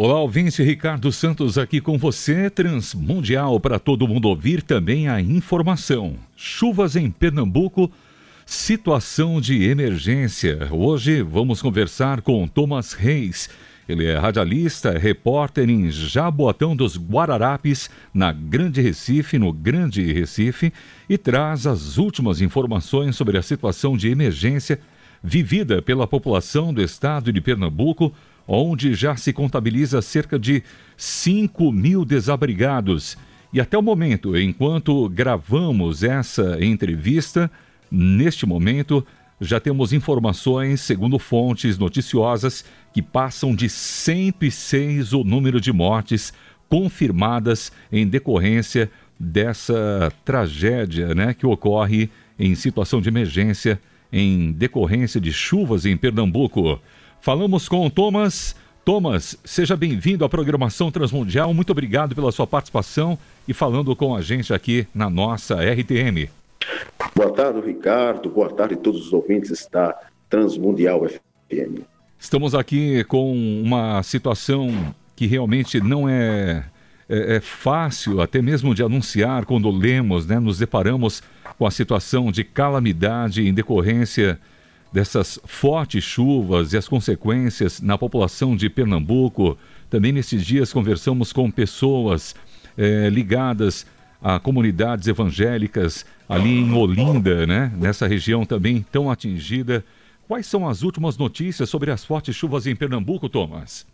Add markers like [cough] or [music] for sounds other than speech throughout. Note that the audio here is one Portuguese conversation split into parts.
Olá, ouvinte Ricardo Santos aqui com você, Transmundial para todo mundo ouvir também a informação. Chuvas em Pernambuco, situação de emergência. Hoje vamos conversar com Thomas Reis. Ele é radialista, repórter em Jaboatão dos Guararapes, na Grande Recife, no Grande Recife, e traz as últimas informações sobre a situação de emergência vivida pela população do estado de Pernambuco onde já se contabiliza cerca de 5 mil desabrigados. E até o momento, enquanto gravamos essa entrevista, neste momento, já temos informações, segundo fontes noticiosas, que passam de 106 o número de mortes confirmadas em decorrência dessa tragédia né, que ocorre em situação de emergência em decorrência de chuvas em Pernambuco. Falamos com o Thomas. Thomas, seja bem-vindo à programação Transmundial. Muito obrigado pela sua participação e falando com a gente aqui na nossa RTM. Boa tarde, Ricardo. Boa tarde a todos os ouvintes da Transmundial FM. Estamos aqui com uma situação que realmente não é, é, é fácil, até mesmo de anunciar quando lemos, né? Nos deparamos com a situação de calamidade em decorrência dessas fortes chuvas e as consequências na população de Pernambuco. Também nesses dias conversamos com pessoas é, ligadas a comunidades evangélicas ali em Olinda, né? Nessa região também tão atingida. Quais são as últimas notícias sobre as fortes chuvas em Pernambuco, Thomas?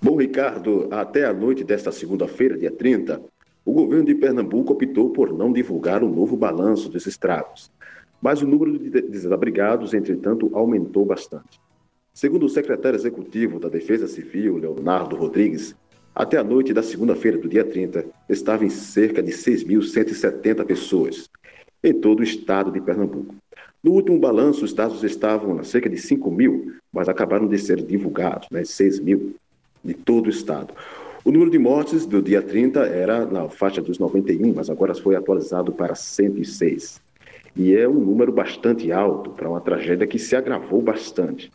Bom, Ricardo, até a noite desta segunda-feira, dia 30, o governo de Pernambuco optou por não divulgar o um novo balanço dos estragos. Mas o número de desabrigados, entretanto, aumentou bastante. Segundo o secretário executivo da Defesa Civil, Leonardo Rodrigues, até a noite da segunda-feira do dia 30, estava em cerca de 6.170 pessoas em todo o estado de Pernambuco. No último balanço, os dados estavam a cerca de 5 mil, mas acabaram de ser divulgados, né, 6 mil de todo o estado. O número de mortes do dia 30 era na faixa dos 91, mas agora foi atualizado para 106. E é um número bastante alto para uma tragédia que se agravou bastante.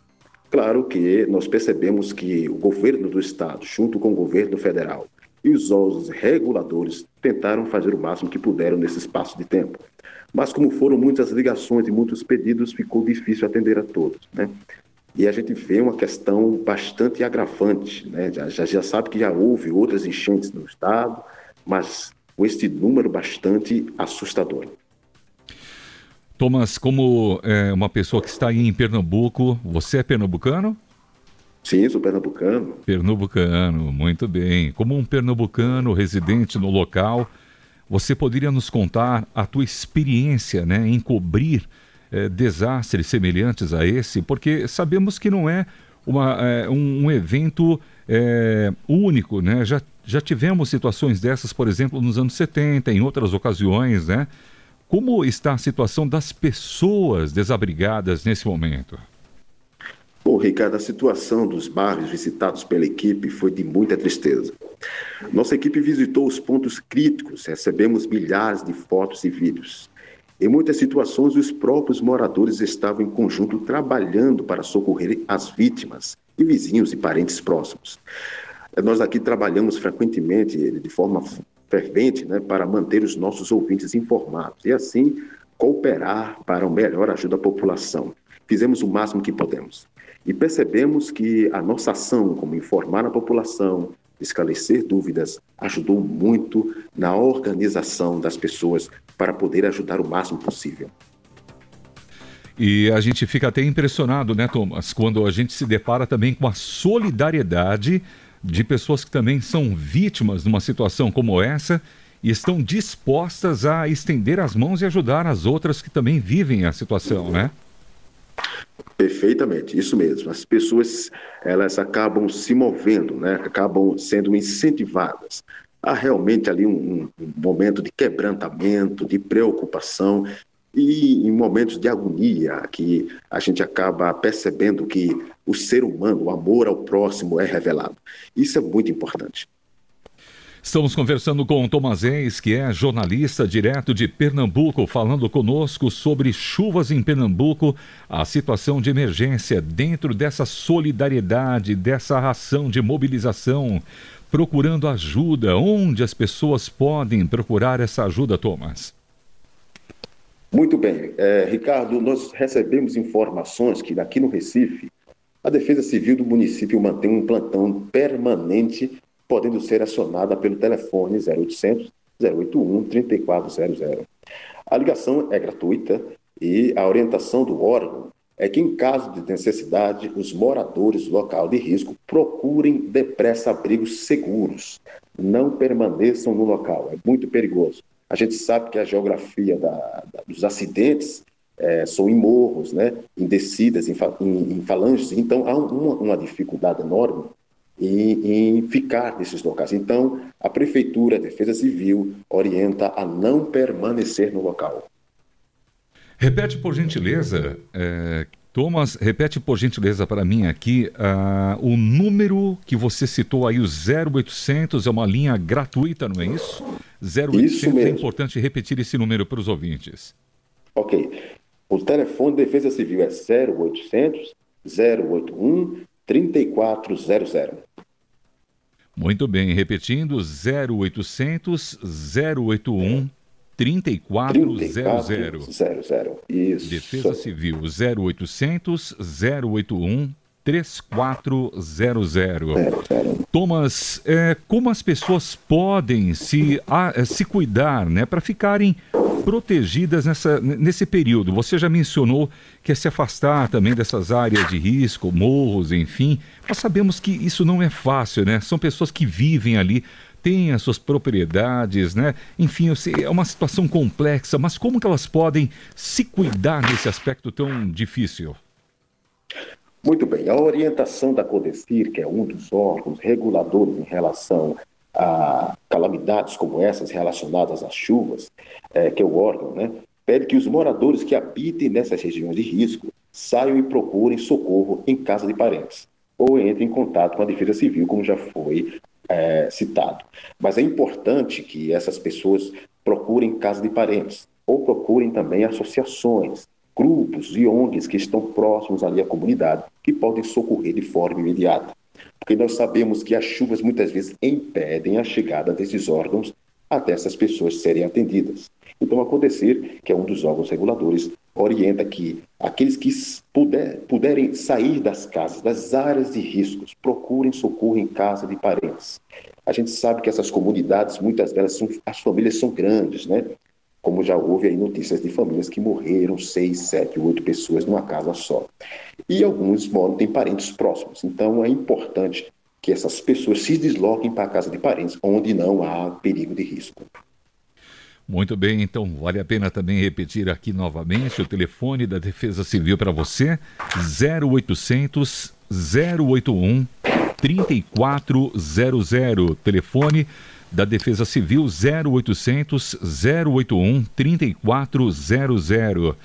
Claro que nós percebemos que o governo do estado, junto com o governo federal e os órgãos reguladores, tentaram fazer o máximo que puderam nesse espaço de tempo. Mas como foram muitas ligações e muitos pedidos, ficou difícil atender a todos, né? E a gente vê uma questão bastante agravante, né? Já, já, já sabe que já houve outras enchentes no estado, mas com este número bastante assustador. Thomas, como é, uma pessoa que está aí em Pernambuco, você é pernambucano? Sim, sou pernambucano. Pernambucano, muito bem. Como um pernambucano residente no local, você poderia nos contar a tua experiência né, em cobrir é, desastres semelhantes a esse? Porque sabemos que não é, uma, é um, um, evento é, único, né? Já, já tivemos situações dessas, por exemplo, nos anos 70, em outras ocasiões, né? Como está a situação das pessoas desabrigadas nesse momento? Bom, Ricardo, a situação dos bairros visitados pela equipe foi de muita tristeza. Nossa equipe visitou os pontos críticos, recebemos milhares de fotos e vídeos. Em muitas situações, os próprios moradores estavam em conjunto trabalhando para socorrer as vítimas e vizinhos e parentes próximos. Nós aqui trabalhamos frequentemente de forma fervente né, para manter os nossos ouvintes informados e, assim, cooperar para uma melhor ajuda à população. Fizemos o máximo que podemos. E percebemos que a nossa ação, como informar a população, esclarecer dúvidas, ajudou muito na organização das pessoas para poder ajudar o máximo possível. E a gente fica até impressionado, né, Thomas, quando a gente se depara também com a solidariedade de pessoas que também são vítimas de uma situação como essa e estão dispostas a estender as mãos e ajudar as outras que também vivem a situação, né? Perfeitamente, isso mesmo. As pessoas elas acabam se movendo, né? Acabam sendo incentivadas. Há realmente ali um, um momento de quebrantamento, de preocupação e em momentos de agonia que a gente acaba percebendo que o ser humano, o amor ao próximo é revelado. Isso é muito importante. Estamos conversando com o Tomás Reis, que é jornalista direto de Pernambuco, falando conosco sobre chuvas em Pernambuco, a situação de emergência dentro dessa solidariedade, dessa ação de mobilização, procurando ajuda. Onde as pessoas podem procurar essa ajuda, Thomas? Muito bem. É, Ricardo, nós recebemos informações que aqui no Recife, a Defesa Civil do município mantém um plantão permanente podendo ser acionada pelo telefone 0800 081 3400. A ligação é gratuita e a orientação do órgão é que, em caso de necessidade, os moradores do local de risco procurem depressa abrigos seguros. Não permaneçam no local, é muito perigoso. A gente sabe que a geografia da, da, dos acidentes é, são em morros, né, em descidas, em, em, em falanges, então há uma, uma dificuldade enorme em, em ficar nesses locais. Então, a Prefeitura, a Defesa Civil, orienta a não permanecer no local. Repete, por gentileza, é, Thomas, repete por gentileza para mim aqui uh, o número que você citou aí, o 0800, é uma linha gratuita, não é isso? 0800 isso é importante repetir esse número para os ouvintes. Ok. O telefone de defesa civil é 0800 081 3400. Muito bem, repetindo, 0800 081 3400. Isso. Defesa Civil 0800 081 3400. Thomas, é, como as pessoas podem se, a, se cuidar né, para ficarem protegidas nessa, nesse período? Você já mencionou que é se afastar também dessas áreas de risco, morros, enfim. Nós sabemos que isso não é fácil, né? São pessoas que vivem ali, têm as suas propriedades, né? Enfim, é uma situação complexa, mas como que elas podem se cuidar nesse aspecto tão difícil? Muito bem, a orientação da CODECIR, que é um dos órgãos reguladores em relação a calamidades como essas relacionadas às chuvas, é, que é o órgão, né, pede que os moradores que habitem nessas regiões de risco saiam e procurem socorro em casa de parentes ou entrem em contato com a Defesa Civil, como já foi é, citado. Mas é importante que essas pessoas procurem casa de parentes ou procurem também associações, grupos e ONGs que estão próximos ali à comunidade, que podem socorrer de forma imediata porque nós sabemos que as chuvas muitas vezes impedem a chegada desses órgãos até essas pessoas serem atendidas. Então, acontecer que é um dos órgãos reguladores orienta que aqueles que puder, puderem sair das casas, das áreas de riscos, procurem socorro em casa de parentes. A gente sabe que essas comunidades, muitas delas, são, as famílias são grandes, né? como já houve aí notícias de famílias que morreram seis, sete, oito pessoas numa casa só. E alguns moram, têm parentes próximos. Então é importante que essas pessoas se desloquem para a casa de parentes, onde não há perigo de risco. Muito bem, então vale a pena também repetir aqui novamente o telefone da Defesa Civil para você: 0800 081 3400. Telefone da Defesa Civil 0800 081 3400.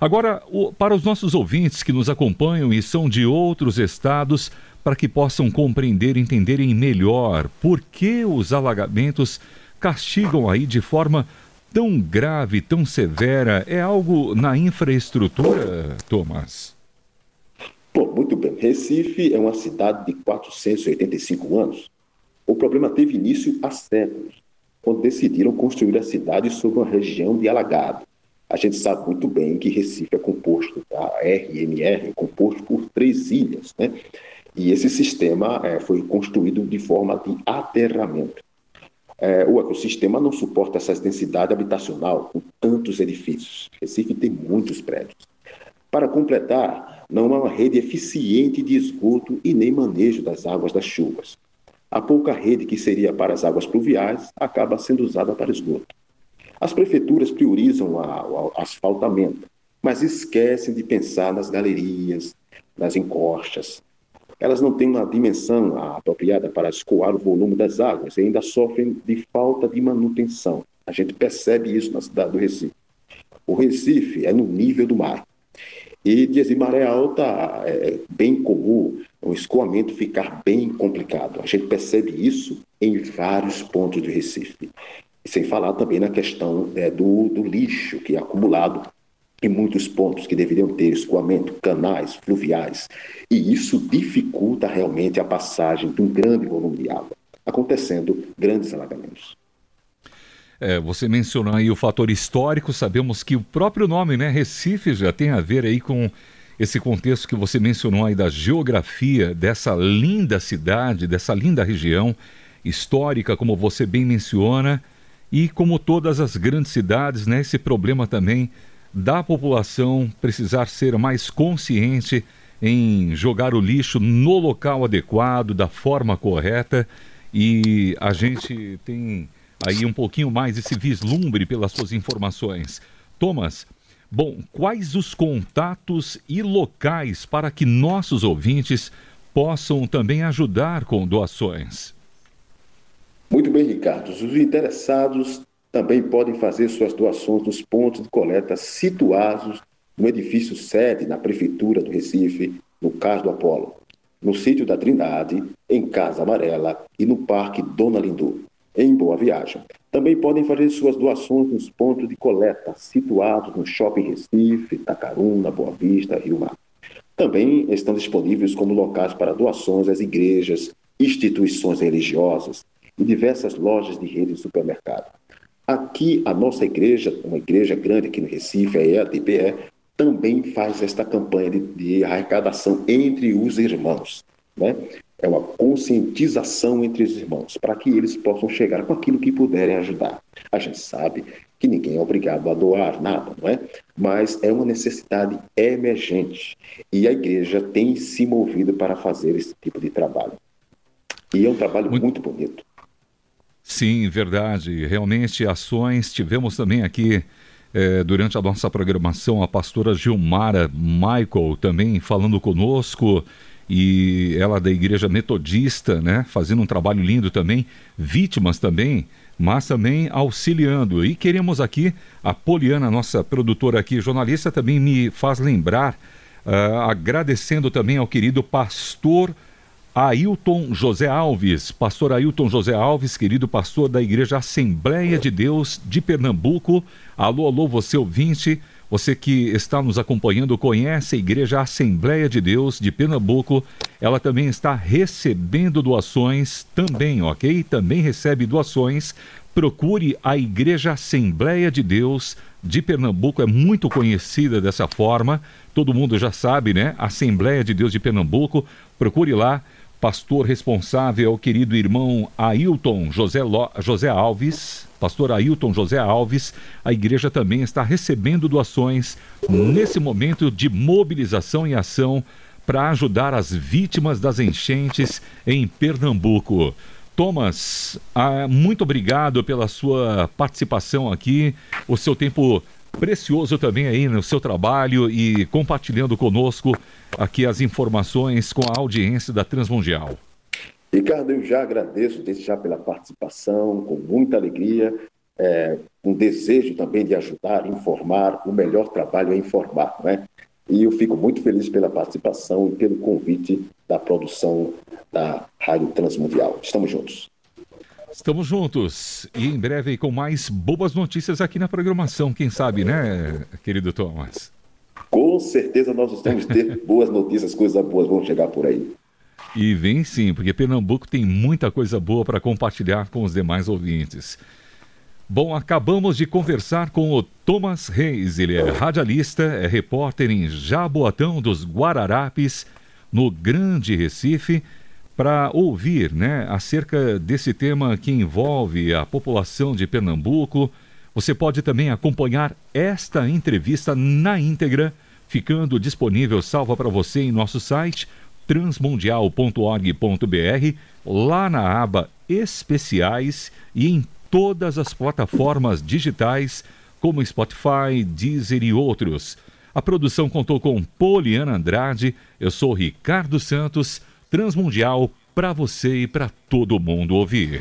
Agora, o, para os nossos ouvintes que nos acompanham e são de outros estados, para que possam compreender e entenderem melhor por que os alagamentos castigam aí de forma tão grave, tão severa, é algo na infraestrutura, Thomas? Bom, muito bem. Recife é uma cidade de 485 anos o problema teve início há séculos, quando decidiram construir a cidade sobre uma região de alagado. A gente sabe muito bem que Recife é composto, a RMR é composto por três ilhas, né? E esse sistema é, foi construído de forma de aterramento. É, o ecossistema não suporta essa densidade habitacional com tantos edifícios. Recife tem muitos prédios. Para completar, não há uma rede eficiente de esgoto e nem manejo das águas das chuvas. A pouca rede que seria para as águas pluviais acaba sendo usada para esgoto. As prefeituras priorizam o asfaltamento, mas esquecem de pensar nas galerias, nas encostas. Elas não têm uma dimensão apropriada para escoar o volume das águas e ainda sofrem de falta de manutenção. A gente percebe isso na cidade do Recife. O Recife é no nível do mar. E dias de maré alta é bem comum o escoamento ficar bem complicado. A gente percebe isso em vários pontos de Recife. Sem falar também na questão é, do, do lixo que é acumulado em muitos pontos que deveriam ter escoamento, canais fluviais, e isso dificulta realmente a passagem de um grande volume de água, acontecendo grandes alagamentos. É, você mencionou aí o fator histórico, sabemos que o próprio nome, né, Recife, já tem a ver aí com esse contexto que você mencionou aí da geografia dessa linda cidade, dessa linda região histórica, como você bem menciona, e como todas as grandes cidades, né, esse problema também da população precisar ser mais consciente em jogar o lixo no local adequado, da forma correta, e a gente tem aí um pouquinho mais esse vislumbre pelas suas informações. Thomas, bom, quais os contatos e locais para que nossos ouvintes possam também ajudar com doações? Muito bem, Ricardo. Os interessados também podem fazer suas doações nos pontos de coleta situados no edifício sede na Prefeitura do Recife, no Cais do Apolo, no sítio da Trindade, em Casa Amarela e no Parque Dona Lindu, em Boa Viagem. Também podem fazer suas doações nos pontos de coleta situados no Shopping Recife, Tacaruna, Boa Vista, Rio Mar. Também estão disponíveis como locais para doações às igrejas, instituições religiosas, e diversas lojas de rede de supermercado. Aqui, a nossa igreja, uma igreja grande aqui no Recife, a EADPE, também faz esta campanha de, de arrecadação entre os irmãos. Né? É uma conscientização entre os irmãos, para que eles possam chegar com aquilo que puderem ajudar. A gente sabe que ninguém é obrigado a doar nada, não é? Mas é uma necessidade emergente e a igreja tem se movido para fazer esse tipo de trabalho. E é um trabalho muito, muito bonito. Sim, verdade. Realmente, ações. Tivemos também aqui, eh, durante a nossa programação, a pastora Gilmara Michael também falando conosco. E ela da Igreja Metodista, né? Fazendo um trabalho lindo também. Vítimas também, mas também auxiliando. E queremos aqui, a Poliana, nossa produtora aqui, jornalista, também me faz lembrar, uh, agradecendo também ao querido pastor. Ailton José Alves, pastor Ailton José Alves, querido pastor da Igreja Assembleia de Deus de Pernambuco. Alô, alô, você ouvinte, você que está nos acompanhando, conhece a Igreja Assembleia de Deus de Pernambuco. Ela também está recebendo doações, também, ok? Também recebe doações. Procure a Igreja Assembleia de Deus de Pernambuco, é muito conhecida dessa forma. Todo mundo já sabe, né? Assembleia de Deus de Pernambuco. Procure lá pastor responsável é querido irmão Ailton José, Lo... José Alves, pastor Ailton José Alves. A igreja também está recebendo doações nesse momento de mobilização e ação para ajudar as vítimas das enchentes em Pernambuco. Thomas, ah, muito obrigado pela sua participação aqui, o seu tempo precioso também aí no seu trabalho e compartilhando conosco aqui as informações com a audiência da Transmundial. Ricardo, eu já agradeço desde já pela participação, com muita alegria, é, um desejo também de ajudar, informar, o melhor trabalho é informar, né? E eu fico muito feliz pela participação e pelo convite da produção da Rádio Transmundial. Estamos juntos. Estamos juntos e em breve com mais boas notícias aqui na programação, quem sabe, né, querido Thomas? Com certeza nós vamos ter [laughs] boas notícias, coisas boas vão chegar por aí. E vem sim, porque Pernambuco tem muita coisa boa para compartilhar com os demais ouvintes. Bom, acabamos de conversar com o Thomas Reis. Ele é radialista, é repórter em Jaboatão dos Guararapes, no Grande Recife para ouvir né, acerca desse tema que envolve a população de Pernambuco. Você pode também acompanhar esta entrevista na íntegra, ficando disponível salva para você em nosso site transmundial.org.br, lá na aba Especiais e em todas as plataformas digitais como Spotify, Deezer e outros. A produção contou com Poliana Andrade, eu sou Ricardo Santos Transmundial para você e para todo mundo ouvir.